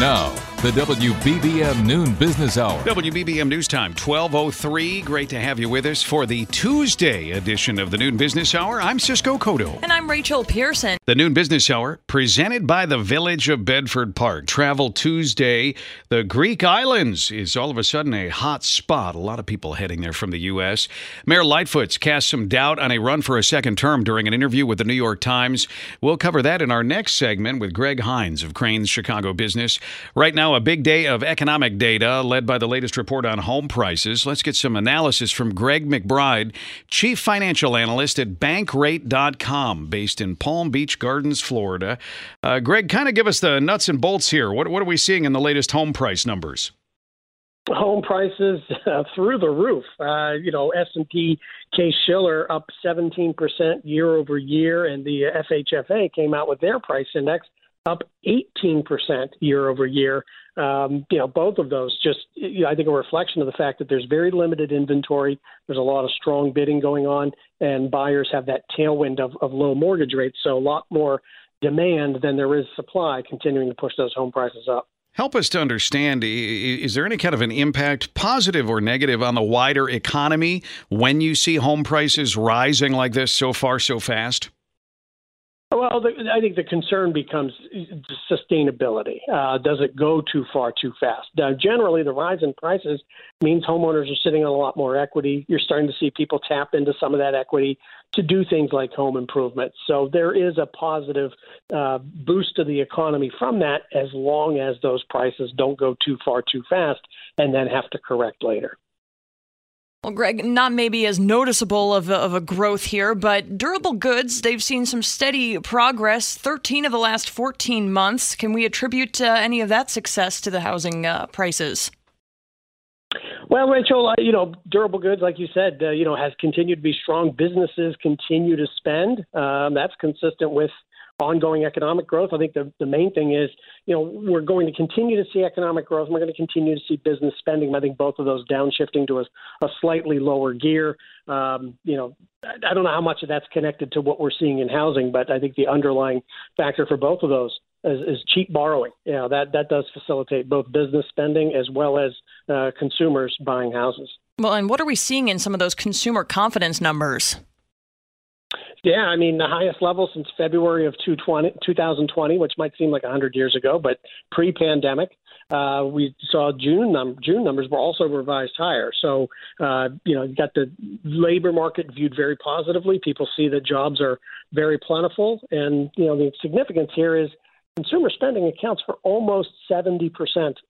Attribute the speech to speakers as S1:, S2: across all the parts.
S1: Now, the WBBM Noon Business Hour.
S2: WBBM News Time, 1203. Great to have you with us for the Tuesday edition of the Noon Business Hour. I'm Cisco Cotto.
S3: And I'm Rachel Pearson.
S2: The Noon Business Hour, presented by the Village of Bedford Park. Travel Tuesday. The Greek Islands is all of a sudden a hot spot. A lot of people heading there from the U.S. Mayor Lightfoot's cast some doubt on a run for a second term during an interview with the New York Times. We'll cover that in our next segment with Greg Hinz of Crain's Chicago Business. Right now, a big day of economic data led by the latest report on home prices. Let's get some analysis from Greg McBride, Chief Financial Analyst at Bankrate.com, based in Palm Beach Gardens, Florida. Uh, Greg, kind of give us the nuts and bolts here. What, what are we seeing in the latest home price numbers?
S4: home prices uh, through the roof. Uh, you know, S&P Case Shiller up 17% year over year, and the FHFA came out with their price index up 18% year over year. Um, you know, both of those just, you know, I think, a reflection of the fact that there's very limited inventory. There's a lot of strong bidding going on, and buyers have that tailwind of, of low mortgage rates. So a lot more demand than there is supply, continuing to push those home prices up.
S2: Help us to understand is there any kind of an impact, positive or negative, on the wider economy when you see home prices rising like this so far so fast?
S4: Well, the, I think the concern becomes sustainability. Uh, does it go too far too fast? Uh, generally, the rise in prices means homeowners are sitting on a lot more equity. You're starting to see people tap into some of that equity to do things like home improvements. So there is a positive uh, boost to the economy from that as long as those prices don't go too far too fast and then have to correct later.
S3: Well, Greg, not maybe as noticeable of a, of a growth here, but durable goods, they've seen some steady progress 13 of the last 14 months. Can we attribute uh, any of that success to the housing uh, prices?
S4: Well, Rachel, uh, you know, durable goods, like you said, uh, you know, has continued to be strong. Businesses continue to spend. Um, that's consistent with ongoing economic growth. I think the, the main thing is, you know, we're going to continue to see economic growth and we're going to continue to see business spending. I think both of those downshifting to a, a slightly lower gear. Um, you know, I, I don't know how much of that's connected to what we're seeing in housing, but I think the underlying factor for both of those is, is cheap borrowing. You know, that, that does facilitate both business spending as well as uh, consumers buying houses.
S3: Well, and what are we seeing in some of those consumer confidence numbers?
S4: Yeah, I mean the highest level since February of 2020, which might seem like 100 years ago, but pre-pandemic, uh, we saw June num- June numbers were also revised higher. So uh, you know, you got the labor market viewed very positively. People see that jobs are very plentiful, and you know the significance here is consumer spending accounts for almost 70%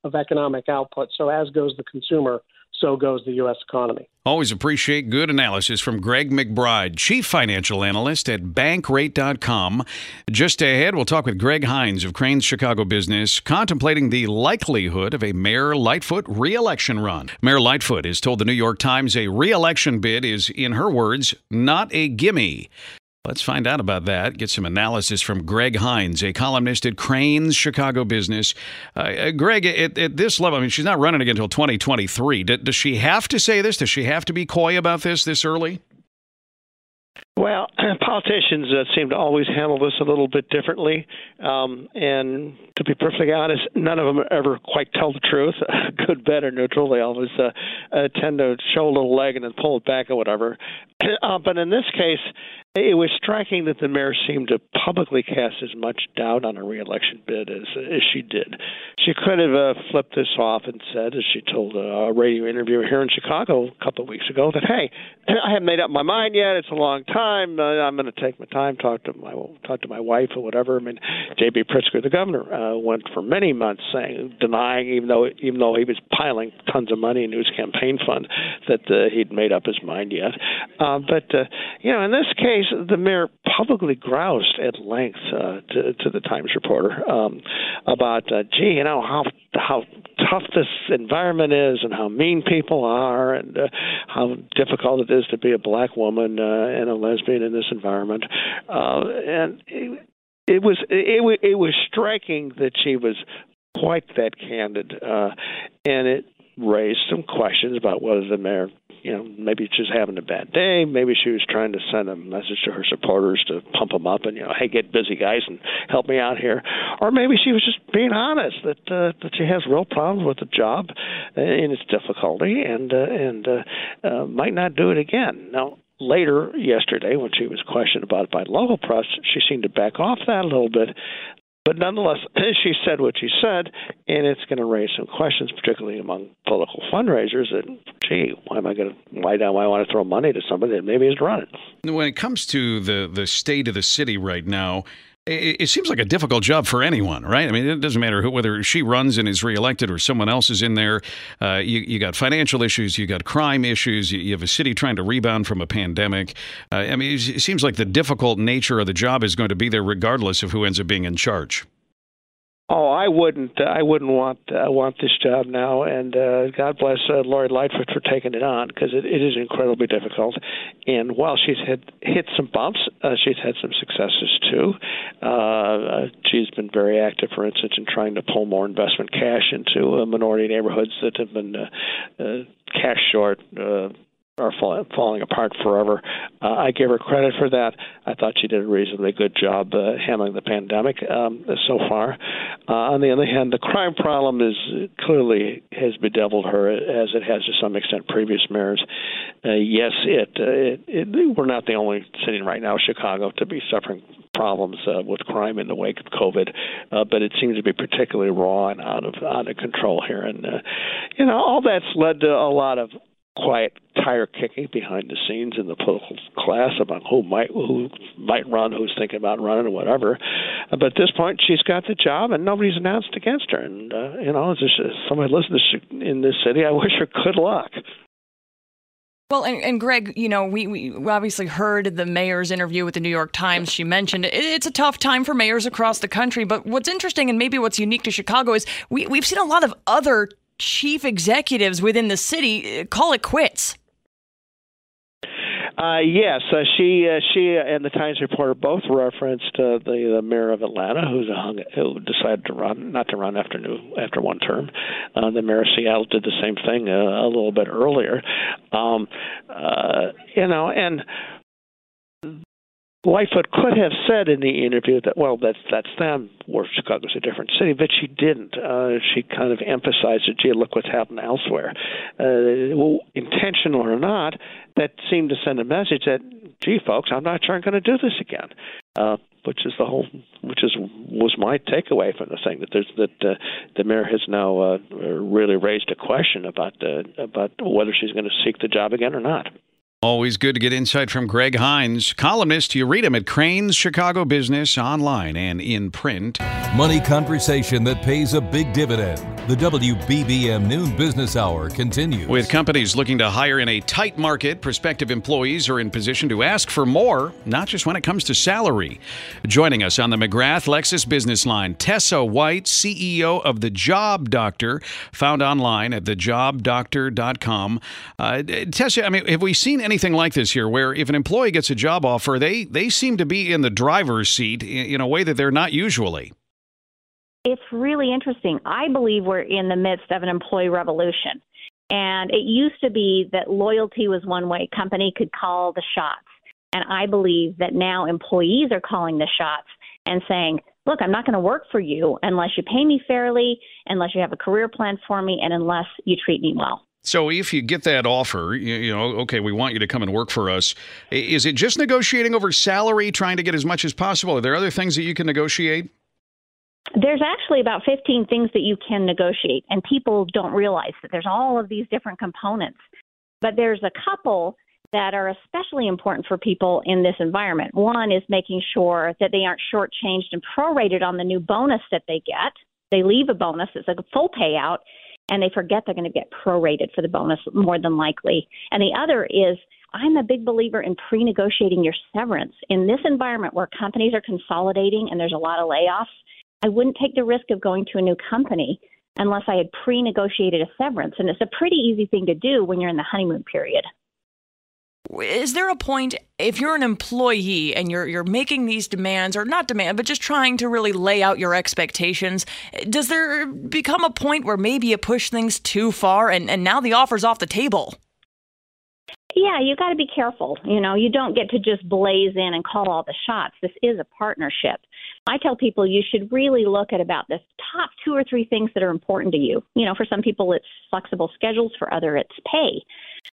S4: of economic output. So as goes the consumer so goes the U.S. economy.
S2: Always appreciate good analysis from Greg McBride, Chief Financial Analyst at Bankrate.com. Just ahead, we'll talk with Greg Hinz of Crain's Chicago Business, contemplating the likelihood of a Mayor Lightfoot reelection run. Mayor Lightfoot has told the New York Times a reelection bid is, in her words, not a gimme. Let's find out about that. Get some analysis from Greg Hinz, a columnist at Crain's Chicago Business. Uh, uh Greg, at, at, this level, I mean, she's not running again until 2023. D- does she have to say this? Does she have to be coy about this this early?
S5: Well, politicians uh, seem to always handle this a little bit differently. Um, and to be perfectly honest, none of them ever quite tell the truth, good, bad, or neutral. They always uh, uh, tend to show a little leg and then pull it back or whatever. Uh, but in this case, it was striking that the mayor seemed to publicly cast as much doubt on a reelection bid as, as she did. she could have uh, flipped this off and said, as she told a radio interviewer here in Chicago a couple of weeks ago, that hey, I haven't made up my mind yet. It's a long time. Uh, I'm going to take my time, talk to my talk to my wife or whatever. I mean, J.B. Pritzker, the governor, uh, went for many months saying, denying, even though even though he was piling tons of money into his campaign fund, that uh, he'd made up his mind yet. Uh, but uh, you know, in this case, the mayor publicly groused at length uh, to, to the Times reporter um, about, uh, gee, you know how how tough this environment is, and how mean people are, and uh, how difficult it is to be a black woman uh, and a lesbian in this environment. Uh, and it, it was it, it was striking that she was quite that candid, uh, and it raised some questions about whether the mayor you know, maybe she's having a bad day. Maybe she was trying to send a message to her supporters to pump them up and you know, hey, get busy, guys, and help me out here. Or maybe she was just being honest that uh, that she has real problems with the job and its difficulty, and uh, and uh, uh, might not do it again. Now, later yesterday when she was questioned about it by local press, she seemed to back off that a little bit. But nonetheless, she said what she said, and it's going to raise some questions, particularly among political fundraisers. That, gee, why am I going to Why do I want to throw money to somebody that maybe is running?
S2: When it comes to the the state of the city right now, it, seems like a difficult job for anyone, right? I mean, it doesn't matter who, whether she runs and is reelected or someone else is in there. Uh, you, you got financial issues, you got crime issues, you, you, have a city trying to rebound from a pandemic. Uh, I mean, it seems like the difficult nature of the job is going to be there regardless of who ends up being in charge.
S5: Oh, I wouldn't. Uh, I wouldn't want uh, want this job now. And uh, God bless uh, Lori Lightfoot for taking it on because it, it is incredibly difficult. And while she's had hit some bumps, uh, she's had some successes too. Uh, uh, she's been very active, for instance, in trying to pull more investment cash into uh, minority neighborhoods that have been uh, uh, cash short. Uh, are fall, falling apart forever. Uh, I give her credit for that. I thought she did a reasonably good job uh, handling the pandemic um, so far. Uh, on the other hand, the crime problem is clearly has bedeviled her as it has to some extent previous mayors. Uh, yes, it, uh, it, it we're not the only city right now, Chicago, to be suffering problems uh, with crime in the wake of COVID, uh, but it seems to be particularly raw and out of out of control here. And uh, you know, all that's led to a lot of quiet tire kicking behind the scenes in the political class about who might who might run, who's thinking about running, or whatever. But at this point, she's got the job, and nobody's announced against her. And uh, you know, as somebody listens in this city, I wish her good luck.
S3: Well, and, and, Greg, you know, we, we obviously heard the mayor's interview with the New York Times. She mentioned it, it's a tough time for mayors across the country. But what's interesting and maybe what's unique to Chicago is we, we've seen a lot of other chief executives within the city uh, call it quits.
S5: Uh, yes, uh, she uh, she and the Times reporter both referenced uh, the the mayor of Atlanta, who's a hung, who decided to run, not to run after new after one term. Uh, the mayor of Seattle did the same thing a little bit earlier. Um, uh, you know, and Lightfoot could have said in the interview that, well, that's that's them. Or Chicago's a different city, but she didn't. Uh, she kind of emphasized that, gee, look what's happened elsewhere. Uh, well, intentional or not, that seemed to send a message that, gee, folks, I'm not sure I'm going to do this again. Uh, which is the whole, which is was my takeaway from the thing that there's that uh, the mayor has now uh, really raised a question about uh, about whether she's going to seek the job again or not.
S2: Always good to get insight from Greg Hinz, columnist. You read him at Crain's Chicago Business online and in print.
S1: Money conversation that pays a big dividend. The WBBM Noon Business Hour continues.
S2: With companies looking to hire in a tight market, prospective employees are in position to ask for more, not just when it comes to salary. Joining us on the McGrath Lexus Business Line, Tessa White, CEO of The Job Doctor, found online at thejobdoctor.com. Uh, Tessa, I mean, have we seen anything like this here where if an employee gets a job offer, they, they seem to be in the driver's seat in a way that they're not usually?
S6: it's really interesting. I believe we're in the midst of an employee revolution. And it used to be that loyalty was one way, company could call the shots. And I believe that now employees are calling the shots and saying, look, I'm not going to work for you unless you pay me fairly, unless you have a career plan for me, and unless you treat me well.
S2: So if you get that offer, you, you, know, okay, we want you to come and work for us. Is it just negotiating over salary, trying to get as much as possible? Are there other things that you can negotiate?
S7: there's actually about 15 things that you can negotiate, and people don't realize that there's all of these different components. But there's a couple that are especially important for people in this environment. One is making sure that they aren't shortchanged and prorated on the new bonus that they get. They leave a bonus, it's a full payout, and they forget they're going to get prorated for the bonus more than likely. And the other is I'm a big believer in pre negotiating your severance. In this environment where companies are consolidating and there's a lot of layoffs, I wouldn't take the risk of going to a new company unless I had pre negotiated a severance. And it's a pretty easy thing to do when you're in the honeymoon period.
S3: Is there a point if you're an employee and you're you're making these demands or not demand but just trying to really lay out your expectations, does there become a point where maybe you push things too far and, and now the offer's off the table?
S7: Yeah, you got to be careful. You know, you don't get to just blaze in and call all the shots. This is a partnership. I tell people you should really look at about the top two or three things that are important to you. You know, for some people it's flexible schedules, for other it's pay.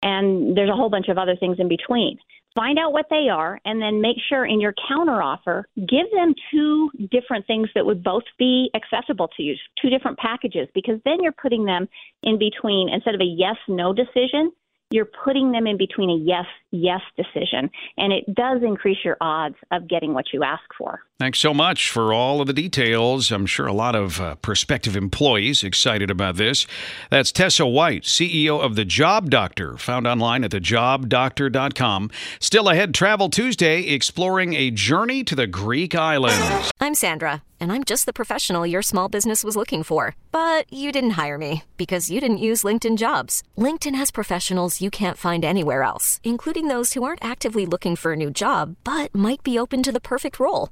S7: And there's a whole bunch of other things in between. Find out what they are and then make sure in your counteroffer, give them two different things that would both be accessible to you, two different packages, because then you're putting them in between instead of a yes no decision you're putting them in between a yes, yes decision. And it does increase your odds of getting what you ask for.
S2: Thanks so much for all of the details. I'm sure a lot of uh, prospective employees excited about this. That's Tessa White, CEO of The Job Doctor, found online at thejobdoctor.com. Still ahead, Travel Tuesday, exploring a journey to the Greek islands.
S8: I'm Sandra, and I'm just the professional your small business was looking for. But you didn't hire me because you didn't use LinkedIn jobs. LinkedIn has professionals you can't find anywhere else, including those who aren't actively looking for a new job, but might be open to the perfect role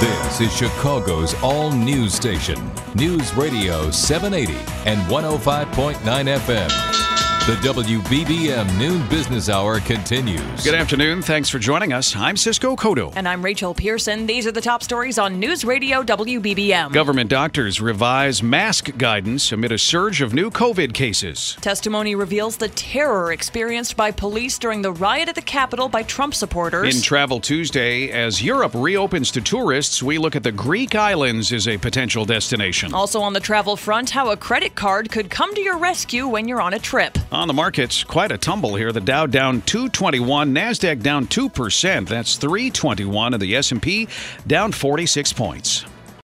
S1: This is Chicago's all news station, News Radio 780 and 105.9 FM. The WBBM Noon Business Hour continues.
S2: Good afternoon. Thanks for joining us. I'm Cisco Cotto.
S3: And I'm Rachel Pearson. These are the top stories on News Radio WBBM.
S2: Government doctors revise mask guidance amid a surge of new COVID cases.
S3: Testimony reveals the terror experienced by police during the riot at the Capitol by Trump supporters.
S2: In Travel Tuesday, as Europe reopens to tourists, we look at the Greek islands as a potential destination.
S3: Also on the travel front, how a credit card could come to your rescue when you're on a trip.
S2: On the markets, quite a tumble here. The Dow down 221, Nasdaq down 2%. That's 321 and the S&P down 46 points.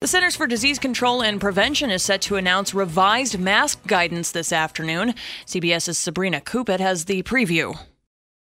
S3: The Centers for Disease Control and Prevention is set to announce revised mask guidance this afternoon. CBS's Sabrina Cupit has the preview.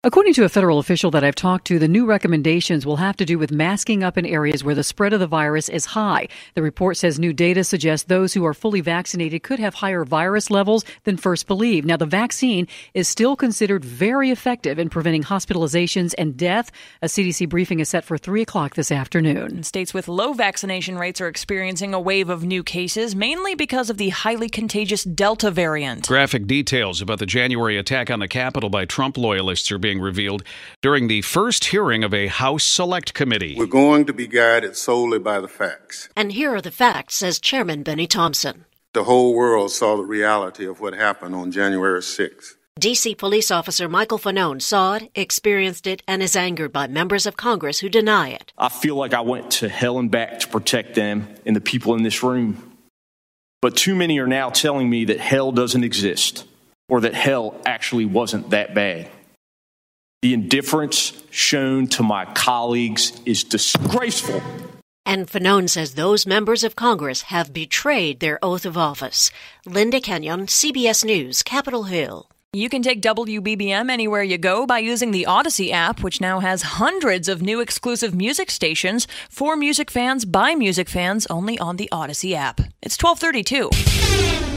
S9: According to a federal official that I've talked to, the new recommendations will have to do with masking up in areas where the spread of the virus is high. The report says new data suggests those who are fully vaccinated could have higher virus levels than first believed. Now, the vaccine is still considered very effective in preventing hospitalizations and death. A CDC briefing is set for 3 o'clock this afternoon.
S3: States with low vaccination rates are experiencing a wave of new cases, mainly because of the highly contagious Delta variant.
S2: Graphic details about the January attack on the Capitol by Trump loyalists are being being revealed during the first hearing of a House Select Committee.
S10: We're going to be guided solely by the facts.
S11: And here are the facts, says Chairman Benny Thompson.
S10: The whole world saw the reality of what happened on January 6th.
S11: D.C. police officer Michael Fanone saw it, experienced it, and is angered by members of Congress who deny it.
S12: I feel like I went to hell and back to protect them and the people in this room. But too many are now telling me that hell doesn't exist or that hell actually wasn't that bad. The indifference shown to my colleagues is disgraceful.
S11: And Fanone says those members of Congress have betrayed their oath of office. Linda Kenyon, CBS News, Capitol Hill.
S3: You can take WBBM anywhere you go by using the Audacy app, which now has hundreds of new exclusive music stations for music fans by music fans only on the Audacy app. It's 1232.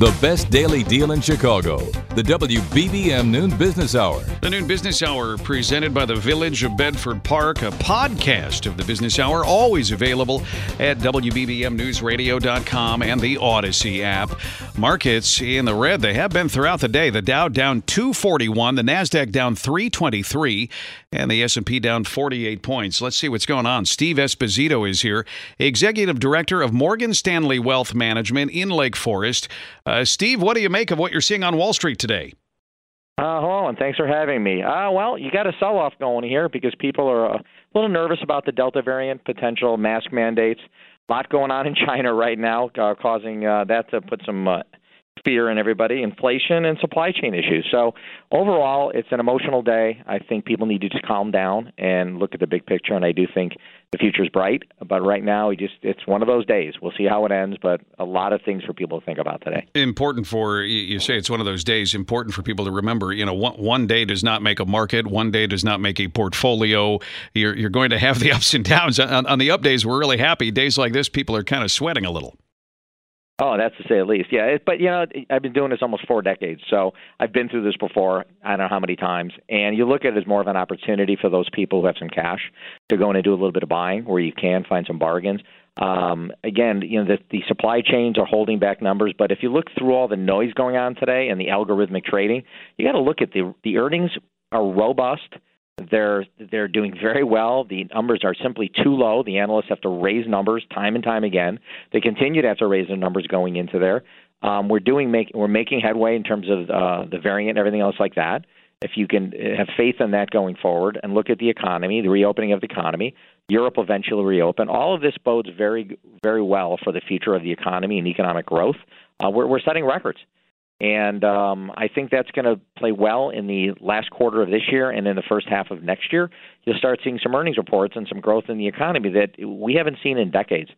S1: The best daily deal in Chicago. The WBBM Noon Business Hour.
S2: The Noon Business Hour presented by the Village of Bedford Park, a podcast of the Business Hour, always available at WBBMNewsRadio.com and the Audacy app. Markets in the red, they have been throughout the day. The Dow down 241, the NASDAQ down 323, and the S&P down 48 points. Let's see what's going on. Steve Esposito is here, Executive Director of Morgan Stanley Wealth Management in Lake Forest. Uh, Steve, what do you make of what you're seeing on Wall Street today?
S13: Uh, hello, and thanks for having me. Uh, well, you got a sell off going here because people are a little nervous about the Delta variant potential mask mandates. A lot going on in China right now, uh, causing uh, that to put some uh, fear in everybody, inflation and supply chain issues. So overall, it's an emotional day. I think people need to just calm down and look at the big picture. And I do think the future is bright. But right now, we just it's one of those days. We'll see how it ends. But a lot of things for people to think about today.
S2: Important for you say it's one of those days. Important for people to remember. You know, one, one day does not make a market. One day does not make a portfolio. You're you're going to have the ups and downs. On, on the up days, we're really happy. Days like this, people are kind of sweating a little.
S13: Oh, that's to say at least. Yeah, but you know, I've been doing this almost four decades, so I've been through this before. I don't know how many times. And you look at it as more of an opportunity for those people who have some cash to go in and do a little bit of buying, where you can find some bargains. Um, again, you know, the, the supply chains are holding back numbers, but if you look through all the noise going on today and the algorithmic trading, you got to look at the the earnings are robust they're they're doing very well. The numbers are simply too low. The analysts have to raise numbers time and time again. They continue to have to raise their numbers going into there. Um, we're doing make we're making headway in terms of uh, the variant and everything else like that. If you can have faith in that going forward and look at the economy, the reopening of the economy, Europe eventually reopen. All of this bodes very very well for the future of the economy and economic growth. Uh, we're, we're setting records. And um, I think that's going to play well in the last quarter of this year and in the first half of next year. You'll start seeing some earnings reports and some growth in the economy that we haven't seen in decades.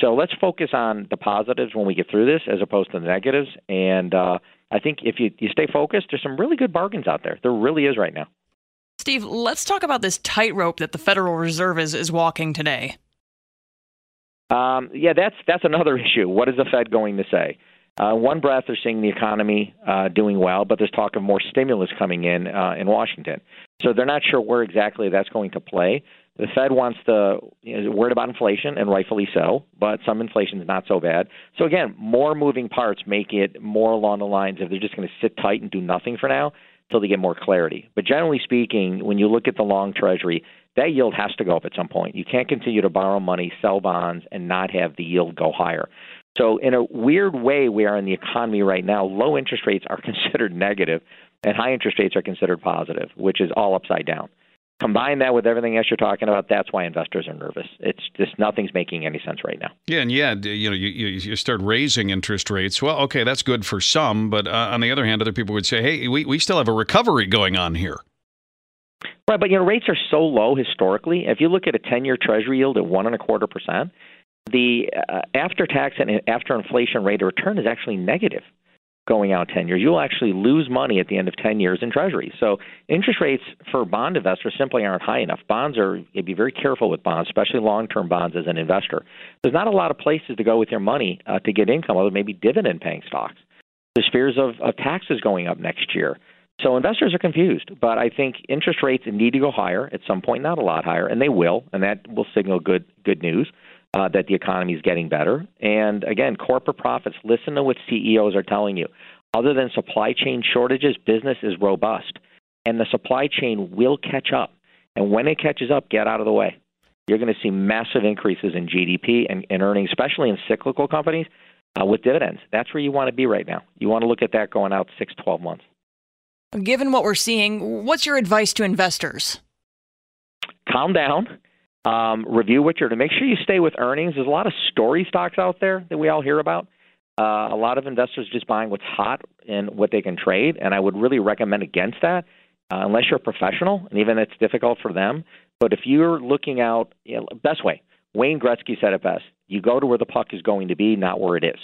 S13: So let's focus on the positives when we get through this as opposed to the negatives. And uh, I think if you, you stay focused, there's some really good bargains out there. There really is right now.
S3: Steve, let's talk about this tightrope that the Federal Reserve is, is walking today.
S13: Um, yeah, that's that's another issue. What is the Fed going to say? Uh, one breath, they're seeing the economy uh, doing well, but there's talk of more stimulus coming in uh, in Washington. So they're not sure where exactly that's going to play. The Fed wants to you know, worried about inflation, and rightfully so, but some inflation is not so bad. So again, more moving parts make it more along the lines of they're just going to sit tight and do nothing for now until they get more clarity. But generally speaking, when you look at the long Treasury, that yield has to go up at some point. You can't continue to borrow money, sell bonds, and not have the yield go higher. So, in a weird way, we are in the economy right now. Low interest rates are considered negative, and high interest rates are considered positive, which is all upside down. Combine that with everything else you're talking about, that's why investors are nervous. It's just nothing's making any sense right now.
S2: Yeah, and yeah, you know, you, you start raising interest rates. Well, okay, that's good for some, but uh, on the other hand, other people would say, hey, we, we still have a recovery going on here.
S13: Right, but you know, rates are so low historically. If you look at a 10-year Treasury yield at one and a quarter percent, the uh, after tax and after inflation rate of return is actually negative going out 10 years. You'll actually lose money at the end of 10 years in treasuries. So interest rates for bond investors simply aren't high enough. Bonds are, you'd be very careful with bonds, especially long-term bonds as an investor. There's not a lot of places to go with your money uh, to get income other than maybe dividend-paying stocks. There's fears of, of taxes going up next year. So investors are confused, but I think interest rates need to go higher at some point, not a lot higher, and they will, and that will signal good good news uh, that the economy is getting better. And again, corporate profits, listen to what CEOs are telling you. Other than supply chain shortages, business is robust. And the supply chain will catch up. And when it catches up, get out of the way. You're going to see massive increases in GDP and, and earnings, especially in cyclical companies uh, with dividends. That's where you want to be right now. You want to look at that going out six, 12 months.
S3: Given what we're seeing, what's your advice to investors?
S13: Calm down. Um, review what you're to make sure you stay with earnings. There's a lot of story stocks out there that we all hear about. Uh, a lot of investors just buying what's hot and what they can trade, and I would really recommend against that uh, unless you're a professional, and even it's difficult for them. But if you're looking out, you know, best way, Wayne Gretzky said it best: you go to where the puck is going to be, not where it is.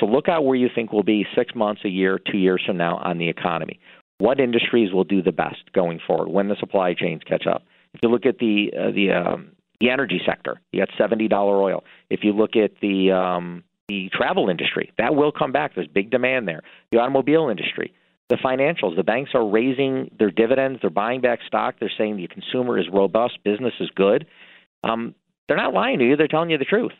S13: So look out where you think will be six months, a year, two years from now on the economy. What industries will do the best going forward when the supply chains catch up? If you look at the uh, the um, the energy sector, you got seventy dollar oil. If you look at the um, the travel industry, that will come back. There's big demand there. The automobile industry, the financials, the banks are raising their dividends. They're buying back stock. They're saying the consumer is robust, business is good. Um, they're not lying to you. They're telling you the truth.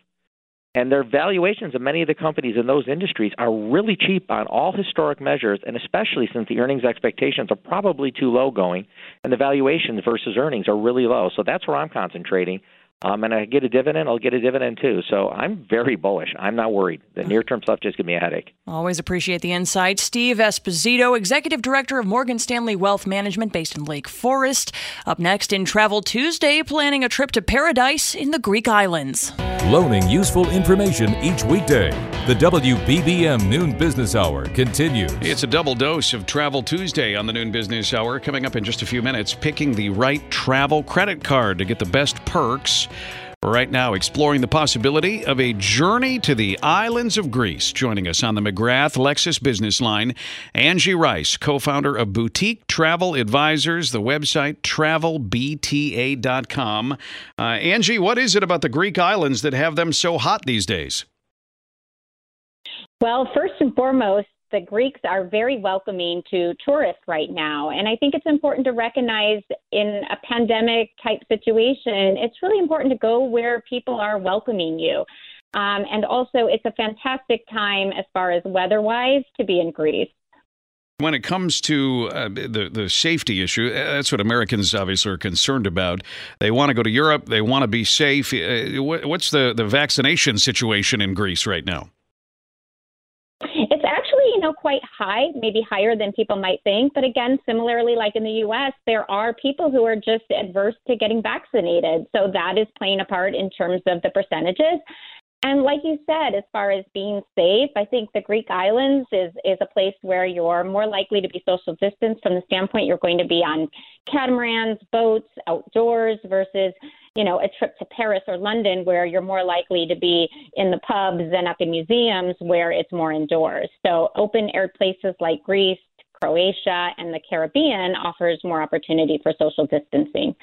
S13: And their valuations of many of the companies in those industries are really cheap on all historic measures, and especially since the earnings expectations are probably too low going, and the valuations versus earnings are really low. So that's where I'm concentrating. Um, and I get a dividend, I'll get a dividend too. So I'm very bullish. I'm not worried. The near term stuff just give me a headache.
S3: Always appreciate the insight. Steve Esposito, Executive Director of Morgan Stanley Wealth Management based in Lake Forest. Up next in Travel Tuesday, planning a trip to paradise in the Greek islands.
S1: Loaning useful information each weekday. The WBBM Noon Business Hour continues.
S2: It's a double dose of Travel Tuesday on the Noon Business Hour. Coming up in just a few minutes, picking the right travel credit card to get the best perks. Right now, exploring the possibility of a journey to the islands of Greece. Joining us on the McGrath Lexus business line, Angie Rice, co founder of Boutique Travel Advisors, the website travelbta.com. Uh, Angie, what is it about the Greek islands that have them so hot these days?
S6: Well, first and foremost, the Greeks are very welcoming to tourists right now. And I think it's important to recognize in a pandemic type situation, it's really important to go where people are welcoming you. Um, and also, it's a fantastic time as far as weather wise to be in Greece.
S2: When it comes to uh, the the safety issue, uh, that's what Americans obviously are concerned about. They want to go to Europe. They want to be safe. Uh, what's the, the vaccination situation in Greece right now?
S6: Know, quite high, maybe higher than people might think. But again, similarly, like in the U.S., there are people who are just adverse to getting vaccinated. So that is playing a part in terms of the percentages. And like you said, as far as being safe, I think the Greek islands is is a place where you're more likely to be social distanced from the standpoint you're going to be on catamarans, boats, outdoors versus you know, a trip to Paris or London where you're more likely to be in the pubs and up in museums where it's more indoors. So open air places like Greece, Croatia, and the Caribbean offers more opportunity for social distancing.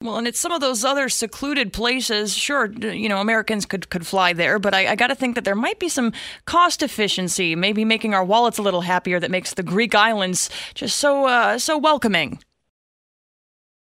S3: Well, and it's some of those other secluded places. Sure, you know, Americans could, could fly there, but I, I got to think that there might be some cost efficiency, maybe making our wallets a little happier that makes the Greek islands just so uh, so welcoming.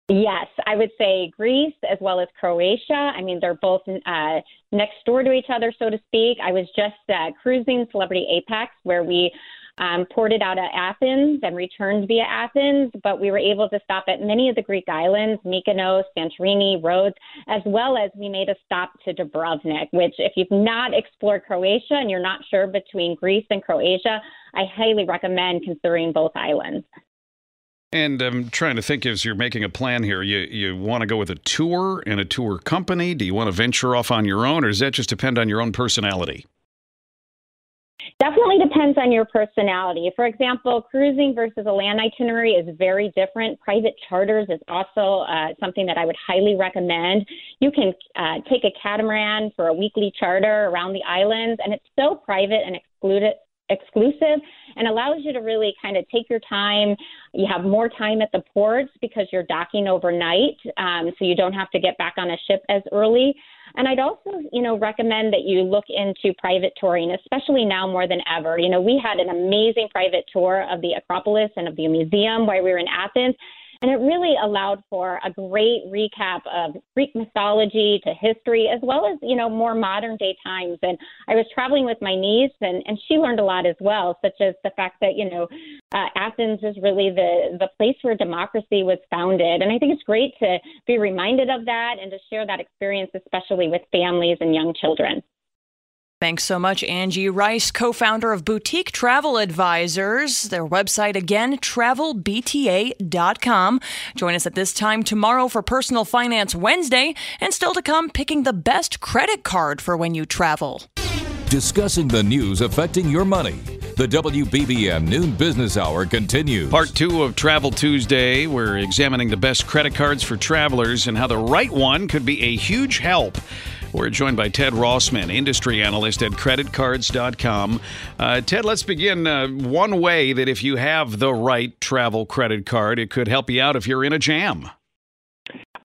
S6: Yes, I would say Greece as well as Croatia. I mean, they're both uh, next door to each other, so to speak. I was just uh, cruising Celebrity Apex, where we um, ported out of Athens and returned via Athens, but we were able to stop at many of the Greek islands, Mykonos, Santorini, Rhodes, as well as we made a stop to Dubrovnik, which, if you've not explored Croatia and you're not sure between Greece and Croatia, I highly recommend considering both islands.
S2: And I'm trying to think as you're making a plan here, you, you want to go with a tour and a tour company? Do you want to venture off on your own, or does that just depend on your own personality?
S6: Definitely depends on your personality. For example, cruising versus a land itinerary is very different. Private charters is also uh, something that I would highly recommend. You can uh, take a catamaran for a weekly charter around the islands, and it's so private and excluded, exclusive and allows you to really kind of take your time. You have more time at the ports because you're docking overnight, um, so you don't have to get back on a ship as early. And I'd also, you know, recommend that you look into private touring, especially now more than ever. You know, we had an amazing private tour of the Acropolis and of the museum while we were in Athens. And it really allowed for a great recap of Greek mythology to history, as well as, you know, more modern day times. And I was traveling with my niece, and, and she learned a lot as well, such as the fact that, you know, uh, Athens is really the, the place where democracy was founded. And I think it's great to be reminded of that and to share that experience, especially with families and young children.
S3: Thanks so much, Angie Rice, co founder of Boutique Travel Advisors. Their website again, travelbta.com. Join us at this time tomorrow for Personal Finance Wednesday, and still to come, picking the best credit card for when you travel.
S1: Discussing the news affecting your money. The WBBM Noon Business Hour continues.
S2: Part two of Travel Tuesday. We're examining the best credit cards for travelers and how the right one could be a huge help. We're joined by Ted Rossman, industry analyst at creditcards.com. Uh, Ted, let's begin. Uh, one way that if you have the right travel credit card, it could help you out if you're in a jam.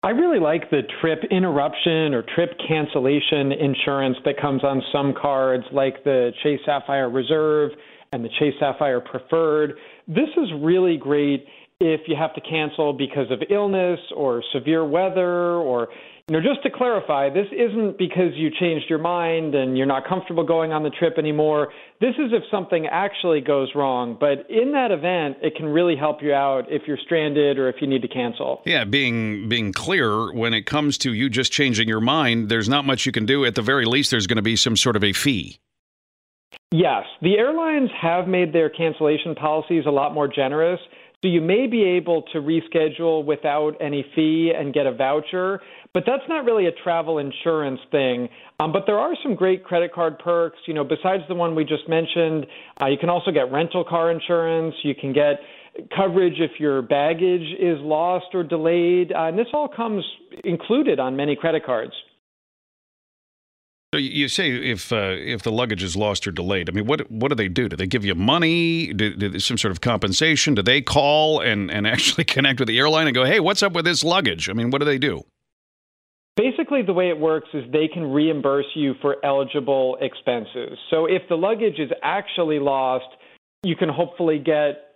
S14: I really like the trip interruption or trip cancellation insurance that comes on some cards, like the Chase Sapphire Reserve and the Chase Sapphire Preferred. This is really great if you have to cancel because of illness or severe weather or know just to clarify this isn't because you changed your mind and you're not comfortable going on the trip anymore. This is if something actually goes wrong but in that event it can really help you out if you're stranded or if you need to cancel.
S2: Yeah being being clear when it comes to you just changing your mind there's not much you can do. At the very least there's going to be some sort of a fee.
S14: Yes, the airlines have made their cancellation policies a lot more generous. So you may be able to reschedule without any fee and get a voucher, but that's not really a travel insurance thing. Um, but there are some great credit card perks. You know, besides the one we just mentioned, uh, you can also get rental car insurance. You can get coverage if your baggage is lost or delayed, uh, and this all comes included on many credit cards.
S2: So you say if uh, if the luggage is lost or delayed, I mean, what what do they do? Do they give you money? Do, do some sort of compensation? Do they call and, and actually connect with the airline and go, hey, what's up with this luggage? I mean, what do they do?
S14: Basically, the way it works is they can reimburse you for eligible expenses. So if the luggage is actually lost, you can hopefully get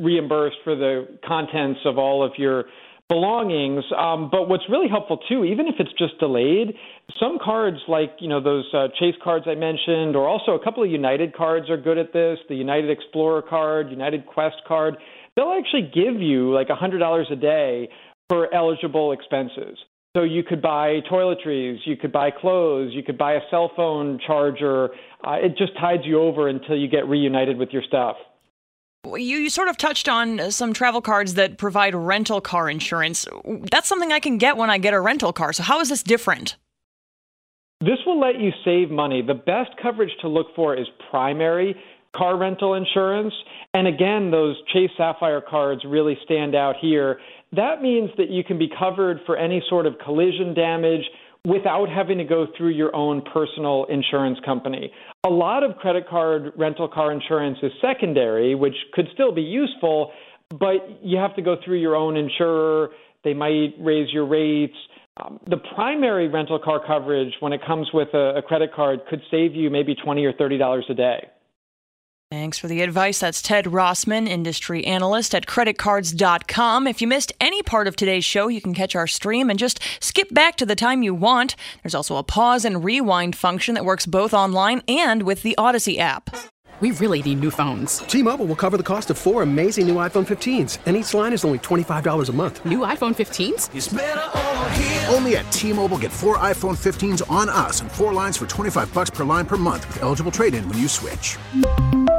S14: reimbursed for the contents of all of your belongings. Um, but what's really helpful too, even if it's just delayed, some cards like you know those uh, Chase cards I mentioned, or also a couple of United cards are good at this. The United Explorer card, United Quest card, they'll actually give you like a hundred dollars a day for eligible expenses. So you could buy toiletries, you could buy clothes, you could buy a cell phone charger. Uh, it just tides you over until you get reunited with your stuff.
S3: You, you sort of touched on uh, some travel cards that provide rental car insurance. That's something I can get when I get a rental car. So, how is this different?
S14: This will let you save money. The best coverage to look for is primary car rental insurance. And again, those Chase Sapphire cards really stand out here. That means that you can be covered for any sort of collision damage without having to go through your own personal insurance company. A lot of credit card rental car insurance is secondary, which could still be useful, but you have to go through your own insurer. They might raise your rates. Um, the primary rental car coverage, when it comes with a, a credit card, could save you maybe twenty or thirty dollars a day.
S3: Thanks for the advice. That's Ted Rossman, industry analyst at creditcards.com. If you missed any part of today's show, you can catch our stream and just skip back to the time you want. There's also a pause and rewind function that works both online and with the Audacy app.
S15: We really need new phones.
S16: T Mobile will cover the cost of four amazing new iPhone 15s, and each line is only $25 a month.
S15: New iPhone 15s?
S17: Only at T Mobile get four iPhone 15s on us and four lines for 25 bucks per line per month with eligible trade in when you switch.